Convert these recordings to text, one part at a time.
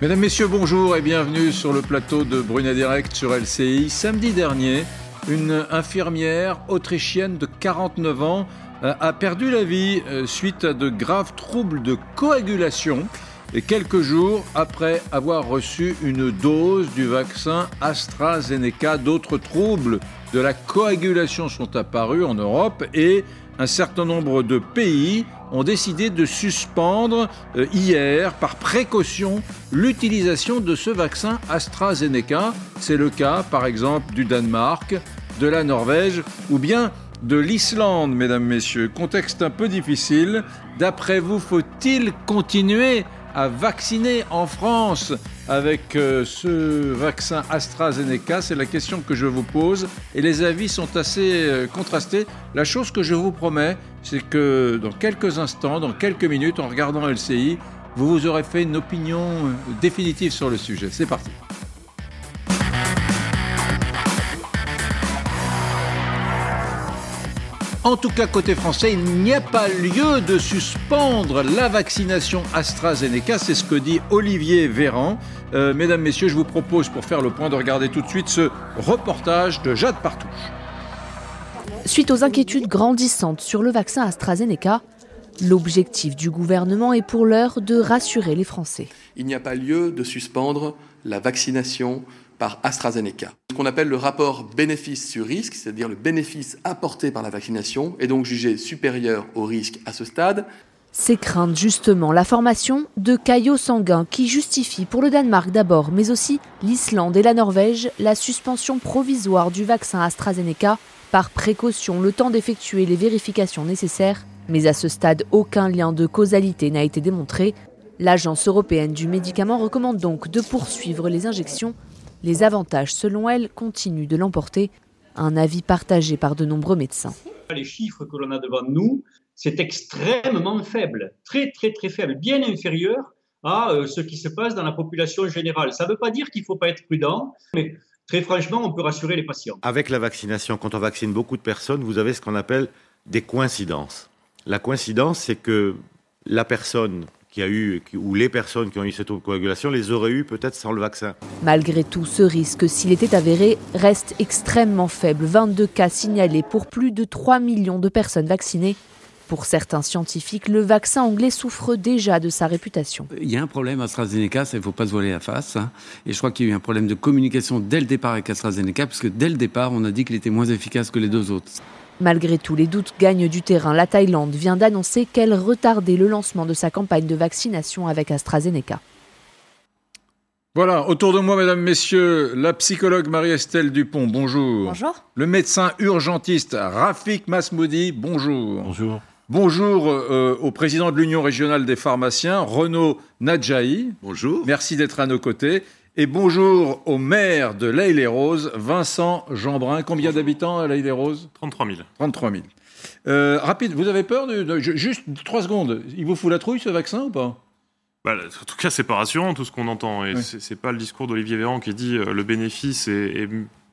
Mesdames, Messieurs, bonjour et bienvenue sur le plateau de Brunet Direct sur LCI. Samedi dernier, une infirmière autrichienne de 49 ans euh, a perdu la vie euh, suite à de graves troubles de coagulation et quelques jours après avoir reçu une dose du vaccin AstraZeneca. D'autres troubles de la coagulation sont apparus en Europe et un certain nombre de pays ont décidé de suspendre euh, hier, par précaution, l'utilisation de ce vaccin AstraZeneca. C'est le cas, par exemple, du Danemark, de la Norvège ou bien de l'Islande, mesdames, messieurs. Contexte un peu difficile. D'après vous, faut-il continuer à vacciner en France? Avec euh, ce vaccin AstraZeneca C'est la question que je vous pose et les avis sont assez euh, contrastés. La chose que je vous promets, c'est que dans quelques instants, dans quelques minutes, en regardant LCI, vous vous aurez fait une opinion euh, définitive sur le sujet. C'est parti. En tout cas, côté français, il n'y a pas lieu de suspendre la vaccination AstraZeneca. C'est ce que dit Olivier Véran. Euh, mesdames, Messieurs, je vous propose, pour faire le point, de regarder tout de suite ce reportage de Jade Partouche. Suite aux inquiétudes grandissantes sur le vaccin AstraZeneca, l'objectif du gouvernement est pour l'heure de rassurer les Français. Il n'y a pas lieu de suspendre la vaccination par AstraZeneca. Ce qu'on appelle le rapport bénéfice sur risque, c'est-à-dire le bénéfice apporté par la vaccination, est donc jugé supérieur au risque à ce stade. C'est craindre justement la formation de caillots sanguins qui justifie pour le Danemark d'abord, mais aussi l'Islande et la Norvège, la suspension provisoire du vaccin AstraZeneca par précaution le temps d'effectuer les vérifications nécessaires. Mais à ce stade, aucun lien de causalité n'a été démontré. L'Agence européenne du médicament recommande donc de poursuivre les injections les avantages, selon elle, continuent de l'emporter, un avis partagé par de nombreux médecins. Les chiffres que l'on a devant nous, c'est extrêmement faible, très très très faible, bien inférieur à euh, ce qui se passe dans la population générale. Ça ne veut pas dire qu'il ne faut pas être prudent, mais très franchement, on peut rassurer les patients. Avec la vaccination, quand on vaccine beaucoup de personnes, vous avez ce qu'on appelle des coïncidences. La coïncidence, c'est que la personne qui a eu, ou les personnes qui ont eu cette coagulation les auraient eu peut-être sans le vaccin. Malgré tout, ce risque, s'il était avéré, reste extrêmement faible. 22 cas signalés pour plus de 3 millions de personnes vaccinées. Pour certains scientifiques, le vaccin anglais souffre déjà de sa réputation. Il y a un problème à AstraZeneca, il ne faut pas se voiler la face. Hein. Et je crois qu'il y a eu un problème de communication dès le départ avec AstraZeneca, puisque dès le départ, on a dit qu'il était moins efficace que les deux autres. Malgré tout, les doutes gagnent du terrain. La Thaïlande vient d'annoncer qu'elle retardait le lancement de sa campagne de vaccination avec AstraZeneca. Voilà, autour de moi, mesdames, messieurs, la psychologue Marie-Estelle Dupont, bonjour. Bonjour. Le médecin urgentiste Rafik Masmoudi, bonjour. Bonjour. Bonjour euh, au président de l'Union régionale des pharmaciens, Renaud Nadjaï. Bonjour. Merci d'être à nos côtés. Et bonjour au maire de l'Aïle-les-Roses, Vincent Jeanbrun. Combien d'habitants à l'Aïle-les-Roses 33 000. 33 000. Euh, rapide, vous avez peur de, Juste trois secondes. Il vous fout la trouille ce vaccin ou pas? Bah, en tout cas, c'est pas rassurant tout ce qu'on entend. Et c'est pas le discours d'Olivier Véran qui dit euh, le bénéfice est,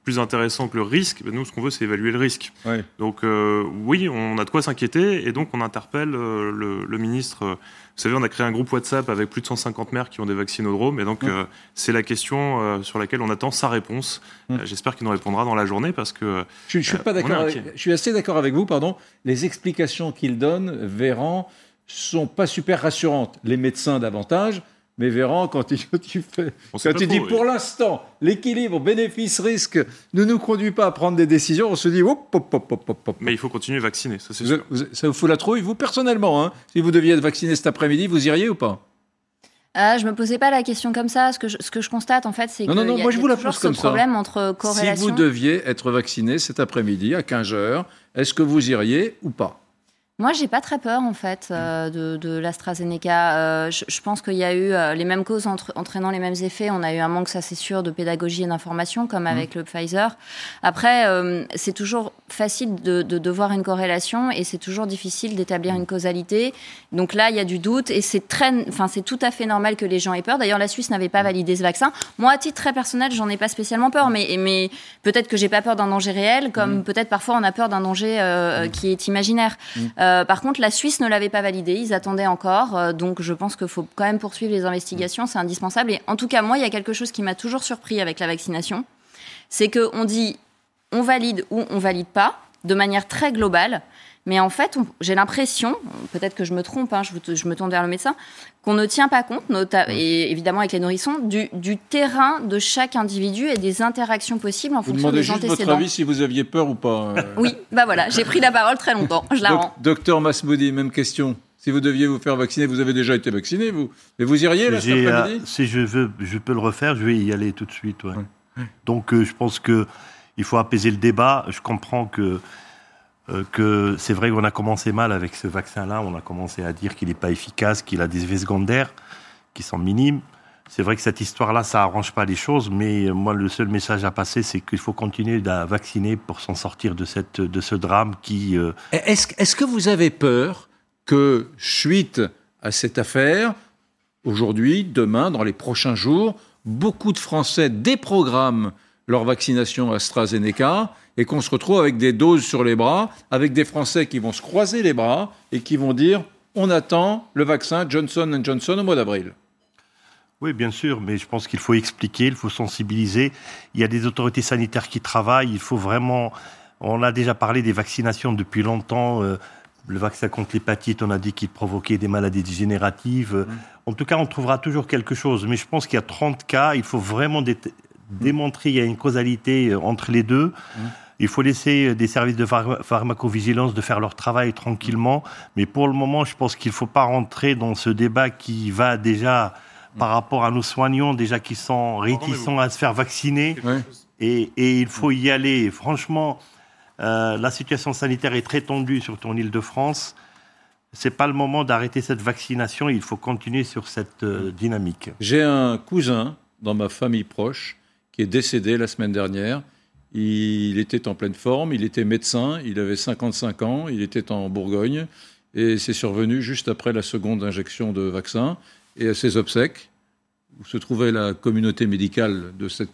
plus intéressant que le risque. Bah, nous, ce qu'on veut, c'est évaluer le risque. Donc, euh, oui, on a de quoi s'inquiéter. Et donc, on interpelle le, le, ministre vous savez, on a créé un groupe WhatsApp avec plus de 150 maires qui ont des vaccinodromes. Et donc, euh, c'est la question euh, sur laquelle on attend sa réponse. Euh, j'espère qu'il nous répondra dans la journée parce que. Je, je suis, pas d'accord je suis assez d'accord avec vous, pardon. Les explications qu'il donne, Véran, sont pas super rassurantes. Les médecins davantage. Mais Véran, quand il, fait, quand il dit pour l'instant, l'équilibre bénéfice-risque ne nous conduit pas à prendre des décisions, on se dit hop, hop, hop, hop, hop. Mais il faut continuer à vacciner, ça c'est sûr. ça vous fout la trouille, vous personnellement. Hein si vous deviez être vacciné cet après-midi, vous iriez ou pas? Ah, je me posais pas la question comme ça. Ce que je, ce que je constate, en fait, c'est que non, non, moi, je vous la pose comme problème entre corrélation. Si vous deviez être vacciné cet après-midi à 15 h est-ce que vous iriez ou pas? Moi, j'ai pas très peur en fait euh, de, de l'AstraZeneca. Euh, je, je, pense qu'il y a eu euh, les mêmes causes entre, entraînant les mêmes effets. On a eu un manque, ça c'est sûr, de pédagogie et d'information, comme mmh. avec le Pfizer. Après, c'est toujours facile de, de, de, voir une corrélation et c'est toujours difficile d'établir une causalité. Donc là, il y a du doute et c'est très, enfin, c'est tout à fait normal que les gens aient peur. D'ailleurs, la Suisse n'avait pas validé ce vaccin. Moi, à titre très personnel, j'en ai pas spécialement peur, mais, mais peut-être que j'ai pas peur d'un danger réel, comme mmh. peut-être parfois on a peur d'un danger mmh. qui est imaginaire. Par contre, la Suisse ne l'avait pas validé, ils attendaient encore, donc je pense qu'il faut quand même poursuivre les investigations, c'est indispensable. Et en tout cas, moi, il y a quelque chose qui m'a toujours surpris avec la vaccination, c'est qu'on dit on valide ou on valide pas, de manière très globale. Mais en fait, j'ai l'impression, peut-être que je me trompe, hein, je, me tourne vers le médecin, qu'on ne tient pas compte, et évidemment avec les nourrissons, du, terrain de chaque individu et des interactions possibles en fonction des antécédents. Vous demandez juste votre avis si vous aviez peur ou pas. Euh. oui, bah voilà, j'ai pris la parole très longtemps, je la rends. Docteur Masmoudi, même question. Si vous deviez vous faire vacciner, vous avez déjà été vacciné, vous. Mais vous iriez là cet après-midi euh, Si je veux, je peux le refaire, je vais y aller tout de suite. Donc euh, je pense que il faut apaiser le débat. Je comprends que que c'est vrai qu'on a commencé mal avec ce vaccin-là. On a commencé à dire qu'il n'est pas efficace, qu'il a des effets secondaires qui sont minimes. C'est vrai que cette histoire-là, ça arrange pas les choses, mais moi, le seul message à passer, c'est qu'il faut continuer à vacciner pour s'en sortir de, cette, de ce drame qui... Euh, est-ce est que vous avez peur que, suite à cette affaire, aujourd'hui, demain, dans les prochains jours, beaucoup de Français déprogramment leur vaccination AstraZeneca et qu'on se retrouve avec des doses sur les bras, avec des Français qui vont se croiser les bras et qui vont dire on attend le vaccin Johnson Johnson au mois d'avril. Oui, bien sûr, mais je pense qu'il faut expliquer, il faut sensibiliser. Il y a des autorités sanitaires qui travaillent. Il faut vraiment. On a déjà parlé des vaccinations depuis longtemps. Euh, le vaccin contre l'hépatite, on a dit qu'il provoquait des maladies dégénératives. Mmh. En tout cas, on trouvera toujours quelque chose. Mais je pense qu'il y a 30 cas. Il faut vraiment mmh. démontrer qu'il y a une causalité euh, entre les deux. Mmh. Il faut laisser des services de pharmacovigilance de faire leur travail tranquillement. Mais pour le moment, je pense qu'il ne faut pas rentrer dans ce débat qui va déjà par rapport à nos soignants, déjà qui sont réticents à se faire vacciner. Et, il faut y aller. Franchement, euh, la situation sanitaire est très tendue, surtout en Ile-de-France. C'est pas le moment d'arrêter cette vaccination. Il faut continuer sur cette euh, dynamique. J'ai un cousin dans ma famille proche qui est décédé la semaine dernière il était en pleine forme, il était médecin, il avait 55 ans, il était en Bourgogne, et c'est survenu juste après la seconde injection de vaccin. Et à ses obsèques, où se trouvait la communauté médicale de, cette,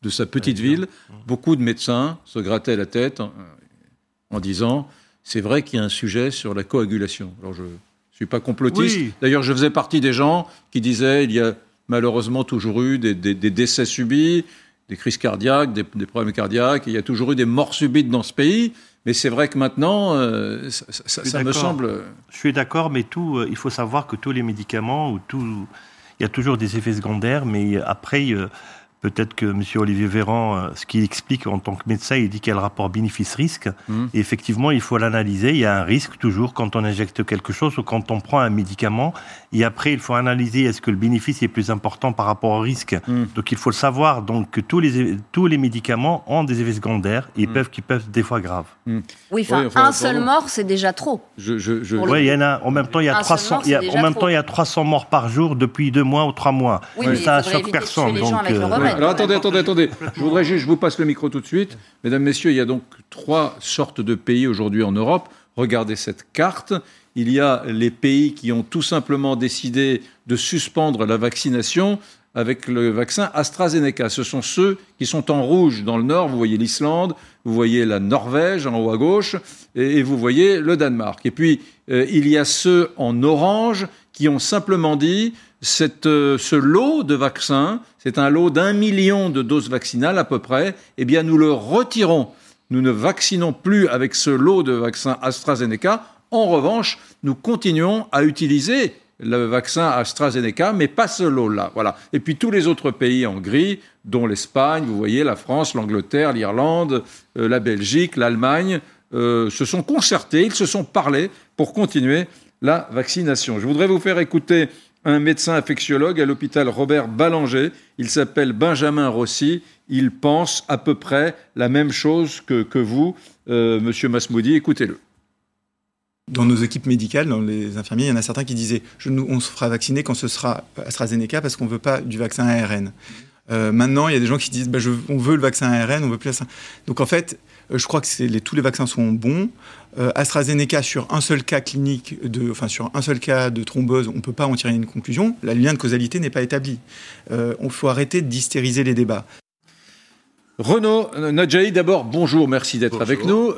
de sa petite ville, beaucoup de médecins se grattaient la tête en, disant c'est vrai qu'il y a un sujet sur la coagulation. Alors je ne suis pas complotiste. D'ailleurs, je faisais partie des gens qui disaient il y a malheureusement toujours eu des décès subis, des crises cardiaques, des, problèmes cardiaques. Il y a toujours eu des morts subites dans ce pays. Mais c'est vrai que maintenant, euh, ça, me semble. Je suis d'accord, mais tout, euh, il faut savoir que tous les médicaments, ou tout, il y a toujours des effets secondaires, mais après, euh, Peut-être que M. Olivier Véran, ce qu'il explique en tant que médecin, il dit qu'il y a le rapport bénéfice-risque. Mmh. Et effectivement, il faut l'analyser. Il y a un risque toujours quand on injecte quelque chose ou quand on prend un médicament. Et après, il faut analyser est-ce que le bénéfice est plus important par rapport au risque. Mmh. Donc il faut le savoir. Donc tous les, tous les médicaments ont des effets secondaires et mmh. peuvent, qui peuvent être des fois graves. Oui, enfin, un seul mort, c'est déjà trop. Je, Oui, il y en a. En même temps, il y a 300. il y a, en même temps, il y a 300 morts par jour depuis deux mois ou trois mois. Oui, ça choque personne. Donc, alors attendez, attendez, attendez. Je voudrais juste, je vous passe le micro tout de suite. Mesdames, Messieurs, il y a donc trois sortes de pays aujourd'hui en Europe. Regardez cette carte. Il y a les pays qui ont tout simplement décidé de suspendre la vaccination avec le vaccin AstraZeneca. Ce sont ceux qui sont en rouge dans le nord. Vous voyez l'Islande, vous voyez la Norvège en haut à gauche, et, vous voyez le Danemark. Et puis, euh, il y a ceux en orange qui ont simplement dit cette, euh, ce lot de vaccins, c'est un lot d'un million de doses vaccinales à peu près, eh bien nous le retirons. Nous ne vaccinons plus avec ce lot de vaccins AstraZeneca. En revanche, nous continuons à utiliser le vaccin AstraZeneca, mais pas ce lot-là. Voilà. Et puis tous les autres pays en gris, dont l'Espagne, vous voyez, la France, l'Angleterre, l'Irlande, euh, la Belgique, l'Allemagne, euh, se sont concertés, ils se sont parlé pour continuer la vaccination. Je voudrais vous faire écouter un médecin infectiologue à l'hôpital Robert Ballanger. Il s'appelle Benjamin Rossi. Il pense à peu près la même chose que, vous, euh, monsieur Masmoudi. Écoutez-le. Dans nos équipes médicales, dans les infirmiers, il y en a certains qui disaient on se fera vacciner quand ce sera AstraZeneca parce qu'on ne veut pas du vaccin ARN. Euh, maintenant, il y a des gens qui disent bah, on veut le vaccin ARN, on veut plus. Donc en fait, euh, je crois que tous les vaccins sont bons. Euh, AstraZeneca, sur un seul cas clinique, de, enfin sur un seul cas de thrombose, on ne peut pas en tirer une conclusion. La lien de causalité n'est pas établi. On faut arrêter d'hystériser les débats. Renaud Nadjaï, d'abord, bonjour, merci d'être avec nous.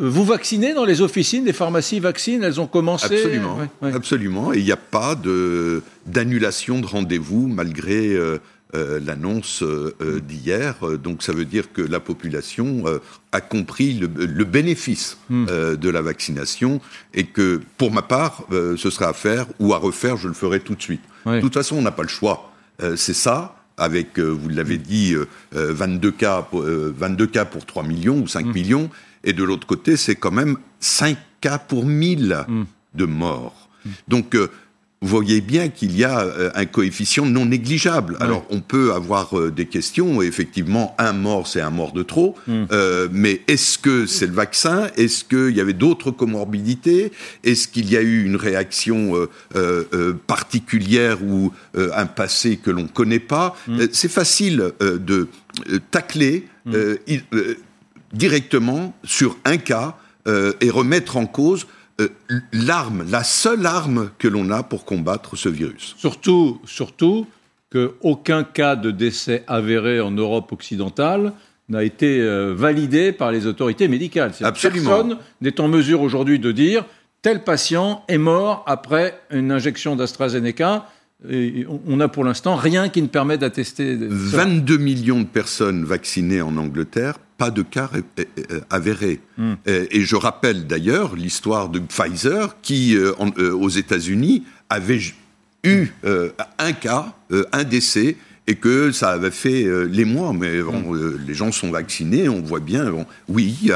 vous vaccinez dans les officines, les pharmacies vaccinent, elles ont commencé Absolument, absolument. Et il n'y a pas d'annulation de, rendez-vous malgré euh, l'annonce euh, euh, d'hier. Donc ça veut dire que la population a compris le, bénéfice hmm. de la vaccination et que pour ma part, ce sera à faire ou à refaire, je le ferai tout de suite. De toute façon, on n'a pas le choix. C'est ça, avec, vous l'avez dit, 22, cas pour, 22 cas pour 3 millions ou 5 hmm. millions. Et de l'autre côté, c'est quand même 5 cas pour 1000 hmm. de morts. Donc, vous voyez bien qu'il y a euh, un coefficient non négligeable. Alors, on peut avoir euh, des questions. Effectivement, un mort, c'est un mort de trop. Hmm. Euh, mais est-ce que c'est le vaccin? Est-ce qu'il y avait d'autres comorbidités? Est-ce qu'il y a eu une réaction particulière ou un passé que l'on ne connaît pas? Hmm. C'est facile de tacler hmm. directement sur un cas et remettre en cause euh, l'arme, la seule arme que l'on a pour combattre ce virus. Surtout, surtout qu'aucun cas de décès avéré en Europe occidentale n'a été euh, validé par les autorités médicales. Absolument. Personne n'est en mesure aujourd'hui de dire tel patient est mort après une injection d'AstraZeneca. Et on n'a pour l'instant rien qui ne permet d'attester. 22 millions de personnes vaccinées en Angleterre, pas de cas avérés. Hmm. Et je rappelle d'ailleurs l'histoire de Pfizer qui, euh, euh, aux États-Unis, avait eu euh, un cas, un décès, et que ça avait fait les mois. Mais hmm. les gens sont vaccinés, on voit bien. oui,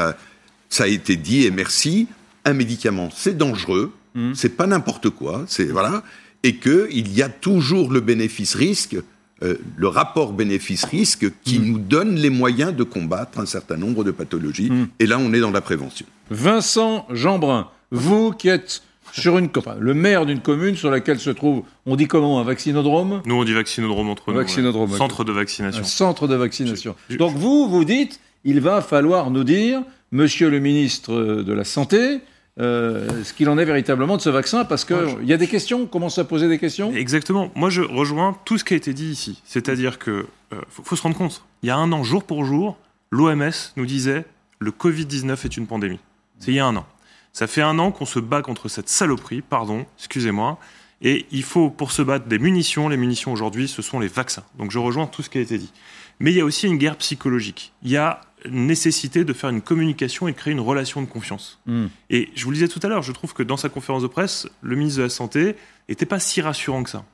ça a été dit, et merci. Un médicament, c'est dangereux, hmm. c'est pas n'importe quoi, c'est voilà, et qu'il y a toujours le bénéfice-risque euh, le rapport bénéfice-risque qui mm. nous donne les moyens de combattre un certain nombre de pathologies. Mm. Et là, on est dans la prévention. Vincent Jeanbrun, vous qui êtes sur une, le maire d'une commune sur laquelle se trouve, on dit comment, un vaccinodrome? Nous, on dit vaccinodrome entre vaccinodrome, nous. Centre de vaccination. Un centre de vaccination. Donc vous, vous dites, il va falloir nous dire, monsieur le ministre de la Santé, euh, ce qu'il en est véritablement de ce vaccin, parce qu'il y a des questions, on commence à poser des questions? Exactement. Moi, je rejoins tout ce qui a été dit ici. C'est-à-dire que euh, faut, se rendre compte, il y a un an, jour pour jour, l'OMS nous disait le Covid-19 est une pandémie. C'est il y a un an. Ça fait un an qu'on se bat contre cette saloperie, pardon, excusez-moi. Et il faut, pour se battre, des munitions. Les munitions aujourd'hui, ce sont les vaccins. Donc je rejoins tout ce qui a été dit. Mais il y a aussi une guerre psychologique. Il y a nécessité de faire une communication et de créer une relation de confiance. Hmm. Et je vous le disais tout à l'heure, je trouve que dans sa conférence de presse, le ministre de la Santé n'était pas si rassurant que ça.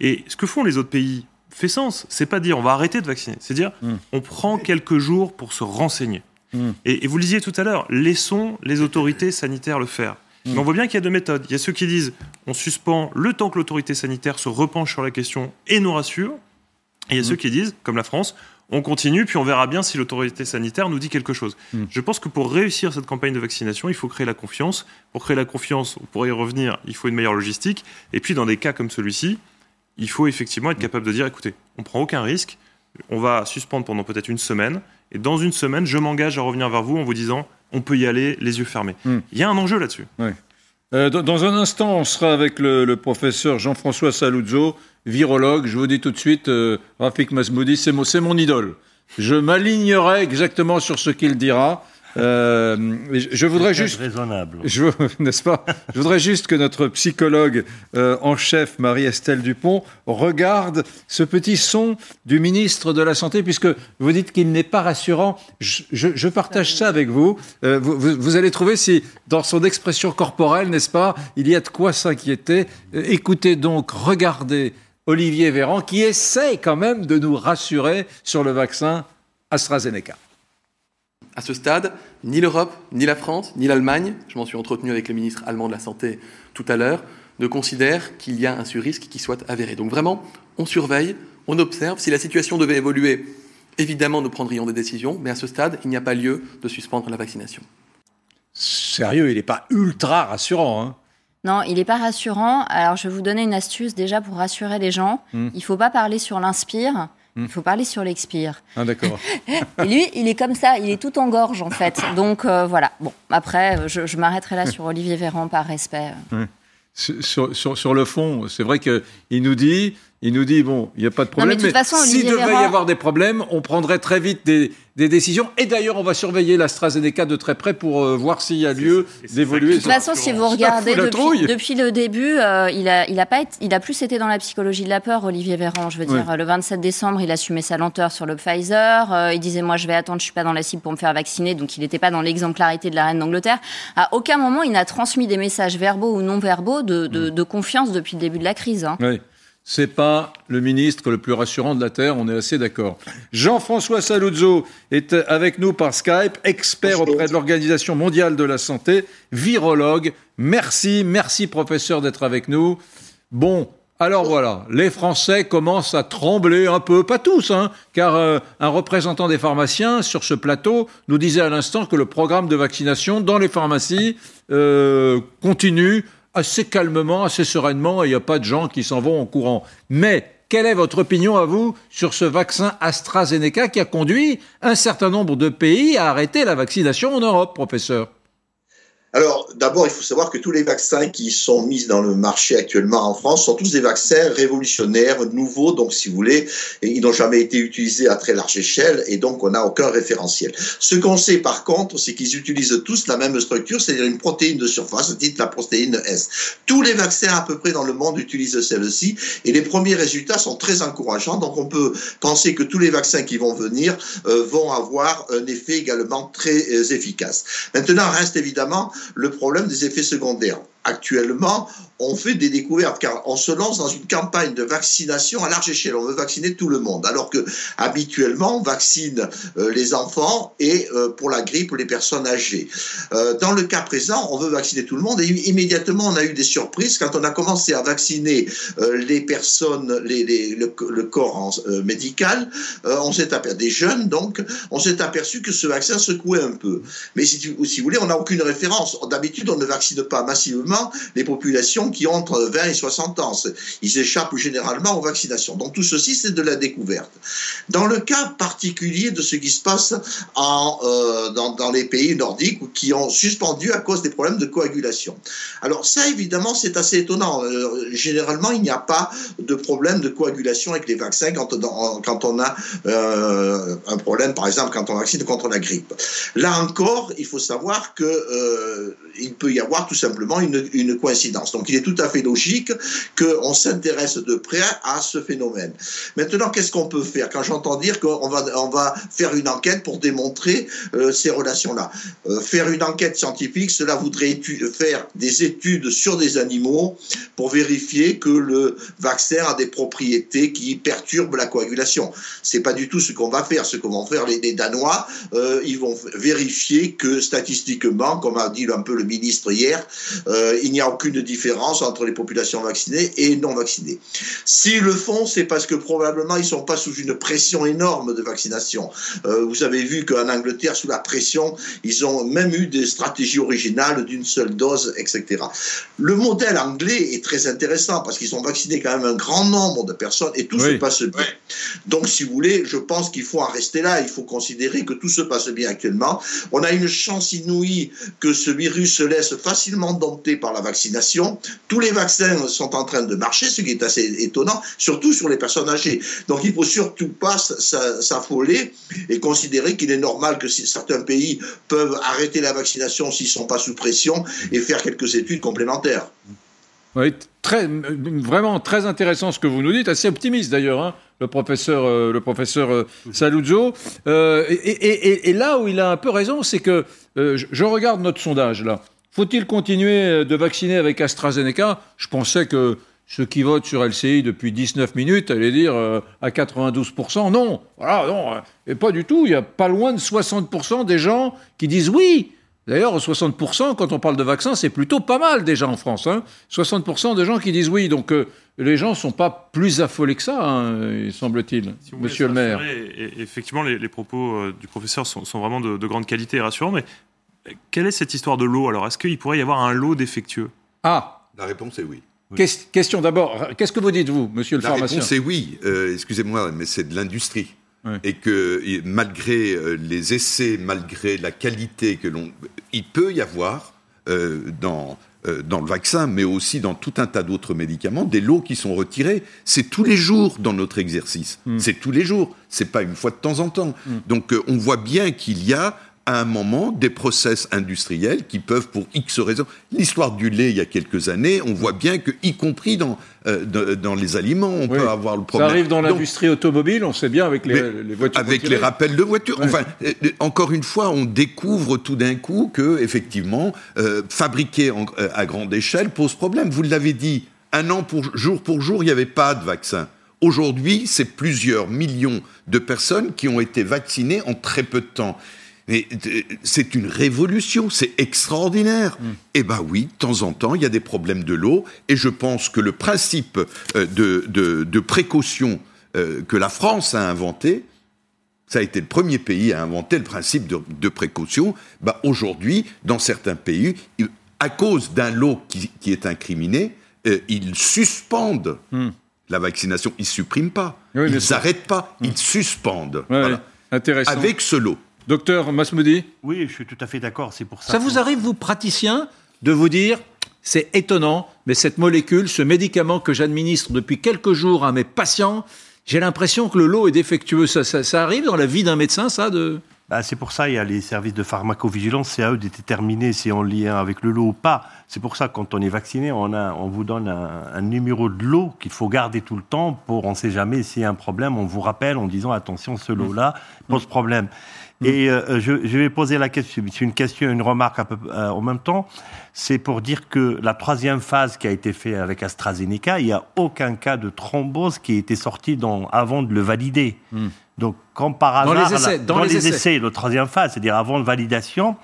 Et ce que font les autres pays fait sens. C'est pas dire on va arrêter de vacciner, c'est dire hmm. on prend quelques jours pour se renseigner. Hmm. Et, vous le disiez tout à l'heure, laissons les autorités sanitaires le faire. Mais on voit bien qu'il y a deux méthodes. Il y a ceux qui disent on suspend le temps que l'autorité sanitaire se repenche sur la question et nous rassure. Et il y a ceux qui disent, comme la France, on continue, puis on verra bien si l'autorité sanitaire nous dit quelque chose. Hmm. Je pense que pour réussir cette campagne de vaccination, il faut créer la confiance. Pour créer la confiance, pour y revenir, il faut une meilleure logistique. Et puis, dans des cas comme celui-ci, il faut effectivement être hmm. capable de dire, écoutez, on prend aucun risque, on va suspendre pendant peut-être une semaine, et dans une semaine, je m'engage à revenir vers vous en vous disant, on peut y aller les yeux fermés. Hmm. Il y a un enjeu là-dessus. Euh, dans un instant, on sera avec le, professeur Jean-François Saluzzo, virologue. Je vous dis tout de suite, euh, Rafik Masmoudi, c'est mon, mon idole. Je m'alignerai exactement sur ce qu'il dira. Euh, je voudrais juste, raisonnable, n'est-ce pas? Je voudrais juste que notre psychologue euh, en chef, Marie-Estelle Dupont, regarde ce petit son du ministre de la Santé, puisque vous dites qu'il n'est pas rassurant. Je, partage ça avec vous. Euh, vous, vous. allez trouver si, dans son expression corporelle, n'est-ce pas, il y a de quoi s'inquiéter. écoutez donc, regardez Olivier Véran, qui essaie quand même de nous rassurer sur le vaccin AstraZeneca. À ce stade, ni l'Europe, ni la France, ni l'Allemagne, je m'en suis entretenu avec le ministre allemand de la Santé tout à l'heure, ne considèrent qu'il y a un surrisque qui soit avéré. Donc vraiment, on surveille, on observe. Si la situation devait évoluer, évidemment, nous prendrions des décisions, mais à ce stade, il n'y a pas lieu de suspendre la vaccination. Sérieux, il n'est pas ultra rassurant. Hein non, il n'est pas rassurant. Alors, je vais vous donner une astuce déjà pour rassurer les gens. Hmm. Il ne faut pas parler sur l'inspire. Il faut parler sur l'expire. Ah d'accord. et lui, il est comme ça, il est tout en gorge en fait. Donc euh, voilà. Bon, après, je, m'arrêterai là sur Olivier Véran par respect. Sur, sur, sur, le fond, c'est vrai qu'il nous dit il nous dit bon, il n'y a pas de problème. mais, mais s'il devait y avoir des problèmes, on prendrait très vite des, des décisions. Et d'ailleurs, on va surveiller l'AstraZeneca de très près pour euh, voir s'il y a lieu d'évoluer. De toute façon, si vous regardez depuis, depuis, le début, euh, il, a, il, a pas été, il a plus été dans la psychologie de la peur, Olivier Véran. Je veux dire, le 27 décembre, il assumait sa lenteur sur le Pfizer. Euh, il disait, moi, je vais attendre, je suis pas dans la cible pour me faire vacciner. Donc, il n'était pas dans l'exemplarité de la reine d'Angleterre. À aucun moment, il n'a transmis des messages verbaux ou non verbaux de, de, de confiance depuis le début de la crise. Hein. Oui c'est pas le ministre le plus rassurant de la Terre, on est assez d'accord. Jean-François Saluzzo est avec nous par Skype, expert auprès de l'Organisation mondiale de la santé, virologue. Merci, merci professeur d'être avec nous. Bon, alors voilà, les Français commencent à trembler un peu, pas tous, hein, car euh, un représentant des pharmaciens sur ce plateau nous disait à l'instant que le programme de vaccination dans les pharmacies euh, continue assez calmement, assez sereinement, et il n'y a pas de gens qui s'en vont en courant. Mais quelle est votre opinion à vous sur ce vaccin AstraZeneca qui a conduit un certain nombre de pays à arrêter la vaccination en Europe, professeur? Alors, d'abord, il faut savoir que tous les vaccins qui sont mis dans le marché actuellement en France sont tous des vaccins révolutionnaires, nouveaux, donc si vous voulez, ils n'ont jamais été utilisés à très large échelle et donc on n'a aucun référentiel. Ce qu'on sait par contre, c'est qu'ils utilisent tous la même structure, c'est-à-dire une protéine de surface, dite la protéine S. Tous les vaccins à peu près dans le monde utilisent celle-ci et les premiers résultats sont très encourageants, donc on peut penser que tous les vaccins qui vont venir euh, vont avoir un effet également très euh, efficace. Maintenant, reste évidemment le problème des effets secondaires actuellement, on fait des découvertes car on se lance dans une campagne de vaccination à large échelle. On veut vacciner tout le monde, alors que habituellement on vaccine euh, les enfants et euh, pour la grippe les personnes âgées. Euh, dans le cas présent, on veut vacciner tout le monde et immédiatement on a eu des surprises quand on a commencé à vacciner les personnes, le, corps médical. on s'est aperçu des jeunes donc, on s'est aperçu que ce vaccin secouait un peu. Mais si, si vous voulez, on n'a aucune référence. D'habitude, on ne vaccine pas massivement les populations qui ont entre 20 et 60 ans. Ils échappent généralement aux vaccinations. Donc tout ceci, c'est de la découverte. Dans le cas particulier de ce qui se passe euh, dans, les pays nordiques qui ont suspendu à cause des problèmes de coagulation. Alors ça, évidemment, c'est assez étonnant. Euh, généralement, il n'y a pas de problème de coagulation avec les vaccins quand, on, a euh, un problème, par exemple, quand on vaccine contre la grippe. Là encore, il faut savoir que euh, il peut y avoir tout simplement une une, coïncidence. Donc il est tout à fait logique qu'on s'intéresse de près à ce phénomène. Maintenant, qu'est-ce qu'on peut faire Quand j'entends dire qu'on va, on va faire une enquête pour démontrer euh, ces relations-là. Euh, faire une enquête scientifique, cela voudrait faire des études sur des animaux pour vérifier que le vaccin a des propriétés qui perturbent la coagulation. C'est pas du tout ce qu'on va faire. Ce qu'on vont faire les, Danois, euh, ils vont vérifier que statistiquement, comme a dit un peu le ministre hier, il n'y a aucune différence entre les populations vaccinées et non vaccinées. S'ils le font, c'est parce que probablement ils ne sont pas sous une pression énorme de vaccination. Euh, vous avez vu qu'en Angleterre, sous la pression, ils ont même eu des stratégies originales d'une seule dose, etc. Le modèle anglais est très intéressant parce qu'ils ont vacciné quand même un grand nombre de personnes et tout se passe bien. Donc, si vous voulez, je pense qu'il faut en rester là. Il faut considérer que tout se passe bien actuellement. On a une chance inouïe que ce virus se laisse facilement dompter par la vaccination. Tous les vaccins sont en train de marcher, ce qui est assez étonnant, surtout sur les personnes âgées. Donc il ne faut surtout pas s'affoler et considérer qu'il est normal que certains pays peuvent arrêter la vaccination s'ils ne sont pas sous pression et faire quelques études complémentaires. Oui, très, vraiment très intéressant ce que vous nous dites, assez optimiste d'ailleurs, hein, le professeur, euh, le professeur euh, Saluzzo. Euh, et, là où il a un peu raison, c'est que je regarde notre sondage là. Faut-il continuer de vacciner avec AstraZeneca? Je pensais que ceux qui votent sur LCI depuis 19 minutes allaient dire euh, à 92%. Non, voilà, non, euh, et pas du tout. Il y a pas loin de 60% des gens qui disent oui. D'ailleurs, 60%, quand on parle de vaccin, c'est plutôt pas mal déjà en France. 60% hein. des gens qui disent oui. Donc euh, les gens ne sont pas plus affolés que ça, hein, semble-t-il, monsieur le maire. effectivement, les, propos du professeur sont, vraiment de, de, grande qualité et rassurants. Mais quelle est cette histoire de lot Alors, est-ce qu'il pourrait y avoir un lot défectueux? Ah La réponse est oui. Question d'abord, qu'est-ce que vous dites, vous, monsieur le pharmacien La réponse est oui. Euh, excusez-moi, mais c'est de l'industrie. Et que malgré euh, les essais, malgré la qualité que l'on. Il peut y avoir, euh, dans euh, dans le vaccin, mais aussi dans tout un tas d'autres médicaments, des lots qui sont retirés. C'est tous les jours dans notre exercice. Mm. C'est tous les jours. C'est pas une fois de temps en temps. Mm. Donc euh, on voit bien qu'il y a à un moment des process industriels qui peuvent, pour X raisons, l'histoire du lait il y a quelques années, on voit bien que, y compris dans, euh, dans les aliments, on peut avoir le problème. Ça arrive dans l'industrie automobile, on sait bien avec les, voitures. Avec les rappels de voitures. Enfin, euh, euh, encore une fois, on découvre tout d'un coup que, effectivement, fabriquer à grande échelle pose problème. Vous l'avez dit, un an pour jour pour jour, il n'y avait pas de vaccin. Aujourd'hui, c'est plusieurs millions de personnes qui ont été vaccinées en très peu de temps. Mais euh, c'est une révolution, c'est extraordinaire. Mm. Eh bien oui, de temps en temps, il y a des problèmes de l'eau, et je pense que le principe euh, de, précaution euh, que la France a inventé, ça a été le premier pays à inventer le principe de, précaution. Bah, Aujourd'hui, dans certains pays, à cause d'un lot qui, est incriminé, ils suspendent mm. la vaccination. Ils ne suppriment pas, ils n'arrêtent pas, ils mm. suspendent. Intéressant. Avec ce lot. Docteur Masmoudi Oui, je suis tout à fait d'accord, c'est pour ça. Ça vous arrive, vous, praticiens, de vous dire, c'est étonnant, mais cette molécule, ce médicament que j'administre depuis quelques jours à mes patients, j'ai l'impression que le lot est défectueux. Ça, arrive dans la vie d'un médecin, ça de... Bah, c'est pour ça il y a les services de pharmacovigilance, c'est à eux de déterminer si on lien avec le lot ou pas. C'est pour ça quand on est vacciné, on, a, on vous donne un, numéro de lot qu'il faut garder tout le temps pour, on ne sait jamais s'il y a un problème, on vous rappelle en disant attention, ce lot-là pose problème. Et euh, je, je, vais poser la question, c'est une question, une remarque un peu, euh, en même temps. C'est pour dire que la troisième phase qui a été faite avec AstraZeneca, il n'y a aucun cas de thrombose qui a été sorti dans, avant de le valider. Hmm. Donc, quand par hasard, dans les essais, dans, les, essais. la troisième phase, c'est-à-dire avant de validation,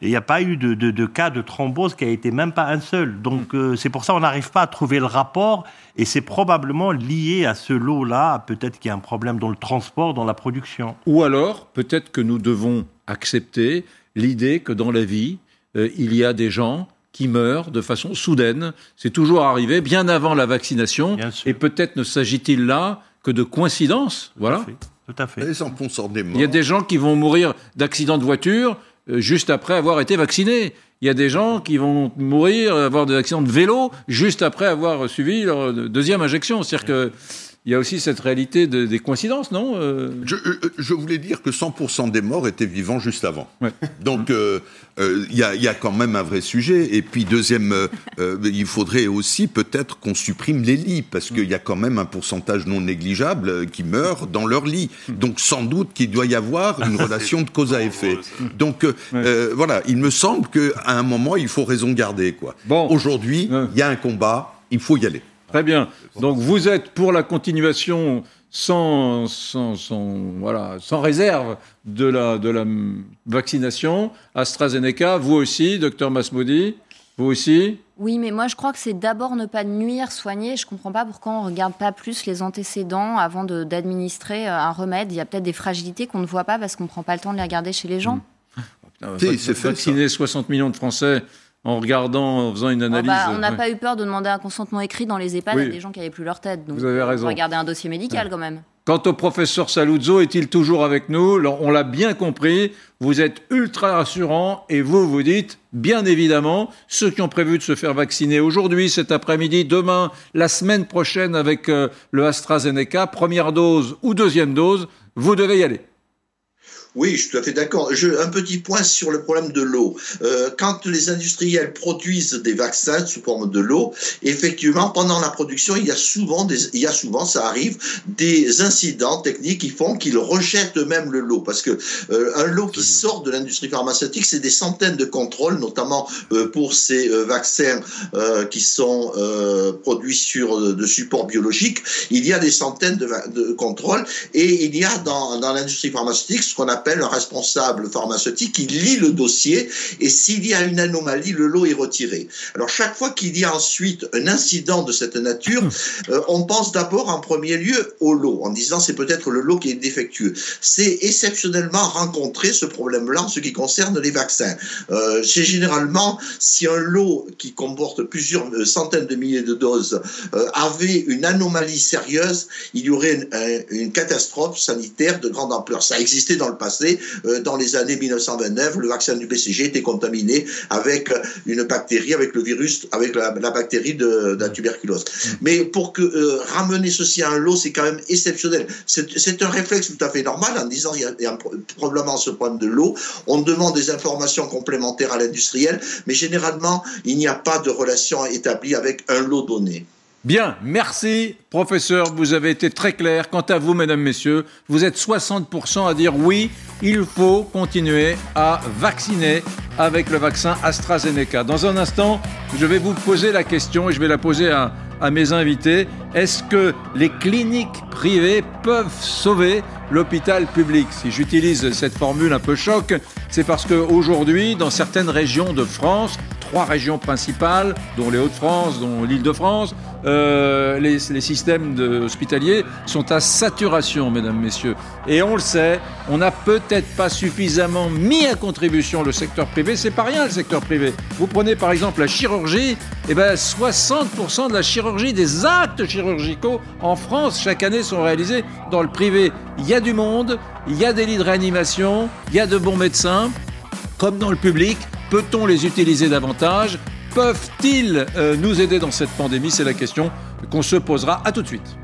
il n'y a pas eu de, de, de, cas de thrombose qui a été même pas un seul. Donc, euh, c'est pour ça qu'on n'arrive pas à trouver le rapport et c'est probablement lié à ce lot-là. Peut-être qu'il y a un problème dans le transport, dans la production. Ou alors, peut-être que nous devons accepter l'idée que dans la vie, euh, il y a des gens qui meurent de façon soudaine. C'est toujours arrivé bien avant la vaccination. Et peut-être ne s'agit-il là que de coïncidence. Voilà. Tout à fait. Il y a des gens qui vont mourir d'accidents de voiture juste après avoir été vaccinés il y a des gens qui vont mourir, avoir des accidents de vélo, juste après avoir suivi leur deuxième injection. C'est-à-dire que il y a aussi cette réalité des coïncidences, non euh? Euh, je, voulais dire que 100% des morts étaient vivants juste avant. Donc euh, il y, a quand même un vrai sujet. Et puis deuxième, il faudrait aussi peut-être qu'on supprime les lits, parce qu'il y a quand même un pourcentage non négligeable qui meurt dans leur lit. Donc sans doute qu'il doit y avoir une relation de cause à effet. Donc voilà, il me semble qu'à un moment, il faut raison garder. Quoi. Bon. Aujourd'hui, il y a un combat, il faut y aller. Très bien. Donc vous êtes pour la continuation sans, sans, voilà, sans réserve de la, de la vaccination. AstraZeneca, vous aussi, docteur Masmoudi, vous aussi? Oui, mais moi je crois que c'est d'abord ne pas nuire, soigner. Je ne comprends pas pourquoi on ne regarde pas plus les antécédents avant d'administrer euh, un remède. Il y a peut-être des fragilités qu'on ne voit pas parce qu'on ne prend pas le temps de les regarder chez les gens. Mmh. Vacciner 60 millions de Français en regardant, en faisant une oh, bah, analyse. on n'a pas eu peur de demander un consentement écrit dans les EHPAD à des gens qui n'avaient plus leur tête. Donc Vous avez raison. On regarder un dossier médical quand même. Quant au professeur Saluzzo, est-il toujours avec nous? On l'a bien compris, vous êtes ultra rassurant et vous vous dites, bien évidemment, ceux qui ont prévu de se faire vacciner aujourd'hui, cet après-midi, demain, la semaine prochaine avec euh, le AstraZeneca, première dose ou deuxième dose, vous devez y aller. Oui, je suis tout à fait d'accord. Un petit point sur le problème de l'eau. Euh, quand les industriels produisent des vaccins sous forme de l'eau, effectivement, pendant la production, il y a souvent, des, il y a souvent, ça arrive, des incidents techniques qui font qu'ils rejettent eux-mêmes le lot. Parce que euh, un lot qui sort de l'industrie pharmaceutique, c'est des centaines de contrôles, notamment euh, pour ces vaccins qui sont produits sur de supports biologiques. Il y a des centaines de, de contrôles et il y a dans, dans l'industrie pharmaceutique ce qu'on appelle un responsable pharmaceutique qui lit le dossier et s'il y a une anomalie, le lot est retiré. Alors chaque fois qu'il y a ensuite un incident de cette nature, hum. euh, on pense d'abord en premier lieu au lot, en disant c'est peut-être le lot qui est défectueux. C'est exceptionnellement rencontré ce problème-là en ce qui concerne les vaccins. Euh, c'est généralement si un lot qui comporte plusieurs euh, centaines de milliers de doses avait une anomalie sérieuse, il y aurait une, une catastrophe sanitaire de grande ampleur. Ça a existé dans le passé passé, euh, dans les années 1929, le vaccin du BCG était contaminé avec une bactérie, avec le virus, avec la, bactérie de, la tuberculose. Mais pour que ramener ceci à un lot, c'est quand même exceptionnel. C'est un réflexe tout à fait normal en disant il y a, il y a probablement ce problème de l'eau. On demande des informations complémentaires à l'industriel, mais généralement, il n'y a pas de relation établie avec un lot donné. Bien, merci professeur, vous avez été très clair. Quant à vous, mesdames, messieurs, vous êtes 60% à dire oui, il faut continuer à vacciner avec le vaccin AstraZeneca. Dans un instant, je vais vous poser la question et je vais la poser à, mes invités. Est-ce que les cliniques privées peuvent sauver l'hôpital public? Si j'utilise cette formule un peu choc, c'est parce qu'aujourd'hui, dans certaines régions de France, trois régions principales, dont les Hauts-de-France, dont l'Île-de-France, euh, les, systèmes hospitaliers sont à saturation, mesdames, messieurs. Et on le sait, on n'a peut-être pas suffisamment mis à contribution le secteur privé. C'est pas rien le secteur privé. Vous prenez par exemple la chirurgie, et eh ben 60% de la chirurgie, des actes chirurgicaux en France chaque année sont réalisés dans le privé. Il y a du monde, il y a des lits de réanimation, il y a de bons médecins. Comme dans le public, peut-on les utiliser davantage? Peuvent-ils euh, nous aider dans cette pandémie? C'est la question qu'on se posera. À tout de suite.